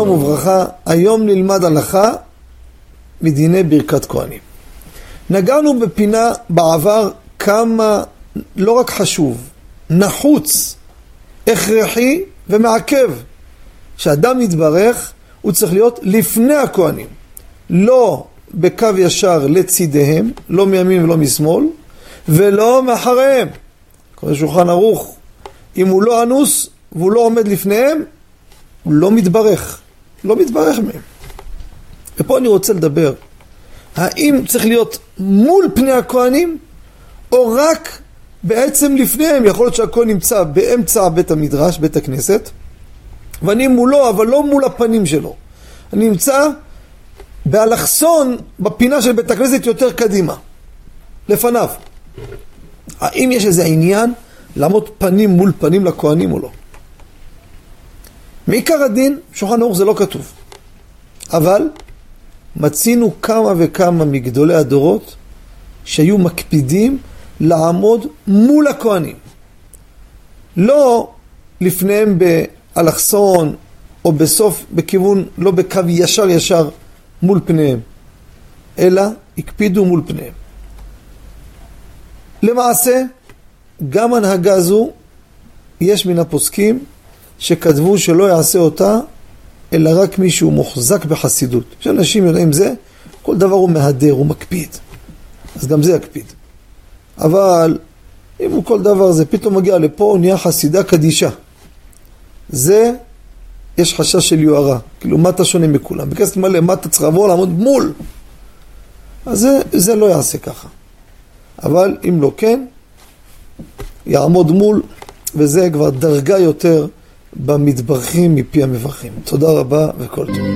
וברכה, היום נלמד הלכה מדיני ברכת כהנים. נגענו בפינה בעבר כמה לא רק חשוב, נחוץ, הכרחי ומעכב. כשאדם מתברך, הוא צריך להיות לפני הכהנים, לא בקו ישר לצידיהם, לא מימין ולא משמאל, ולא מאחריהם. קורא שולחן ערוך, אם הוא לא אנוס והוא לא עומד לפניהם, הוא לא מתברך, לא מתברך מהם. ופה אני רוצה לדבר, האם צריך להיות מול פני הכהנים, או רק בעצם לפניהם, יכול להיות שהכהן נמצא באמצע בית המדרש, בית הכנסת, ואני מולו, אבל לא מול הפנים שלו. אני נמצא באלכסון, בפינה של בית הכנסת יותר קדימה, לפניו. האם יש איזה עניין לעמוד פנים מול פנים לכהנים או לא? מעיקר הדין, שולחן ערוך זה לא כתוב. אבל מצינו כמה וכמה מגדולי הדורות שהיו מקפידים לעמוד מול הכהנים. לא לפניהם באלכסון או בסוף בכיוון, לא בקו ישר ישר מול פניהם, אלא הקפידו מול פניהם. למעשה, גם הנהגה זו, יש מן הפוסקים שכתבו שלא יעשה אותה אלא רק מי שהוא מוחזק בחסידות. כשאנשים יודעים זה, כל דבר הוא מהדר, הוא מקפיד. אז גם זה יקפיד. אבל אם הוא כל דבר זה פתאום מגיע לפה, הוא נהיה חסידה קדישה. זה, יש חשש של יוהרה. כאילו, מה אתה שונה מכולם? בכסף מלא, מה אתה צריך לבוא לעמוד מול? אז זה, זה לא יעשה ככה. אבל אם לא כן, יעמוד מול, וזה כבר דרגה יותר במתברכים מפי המברכים. תודה רבה וכל טוב.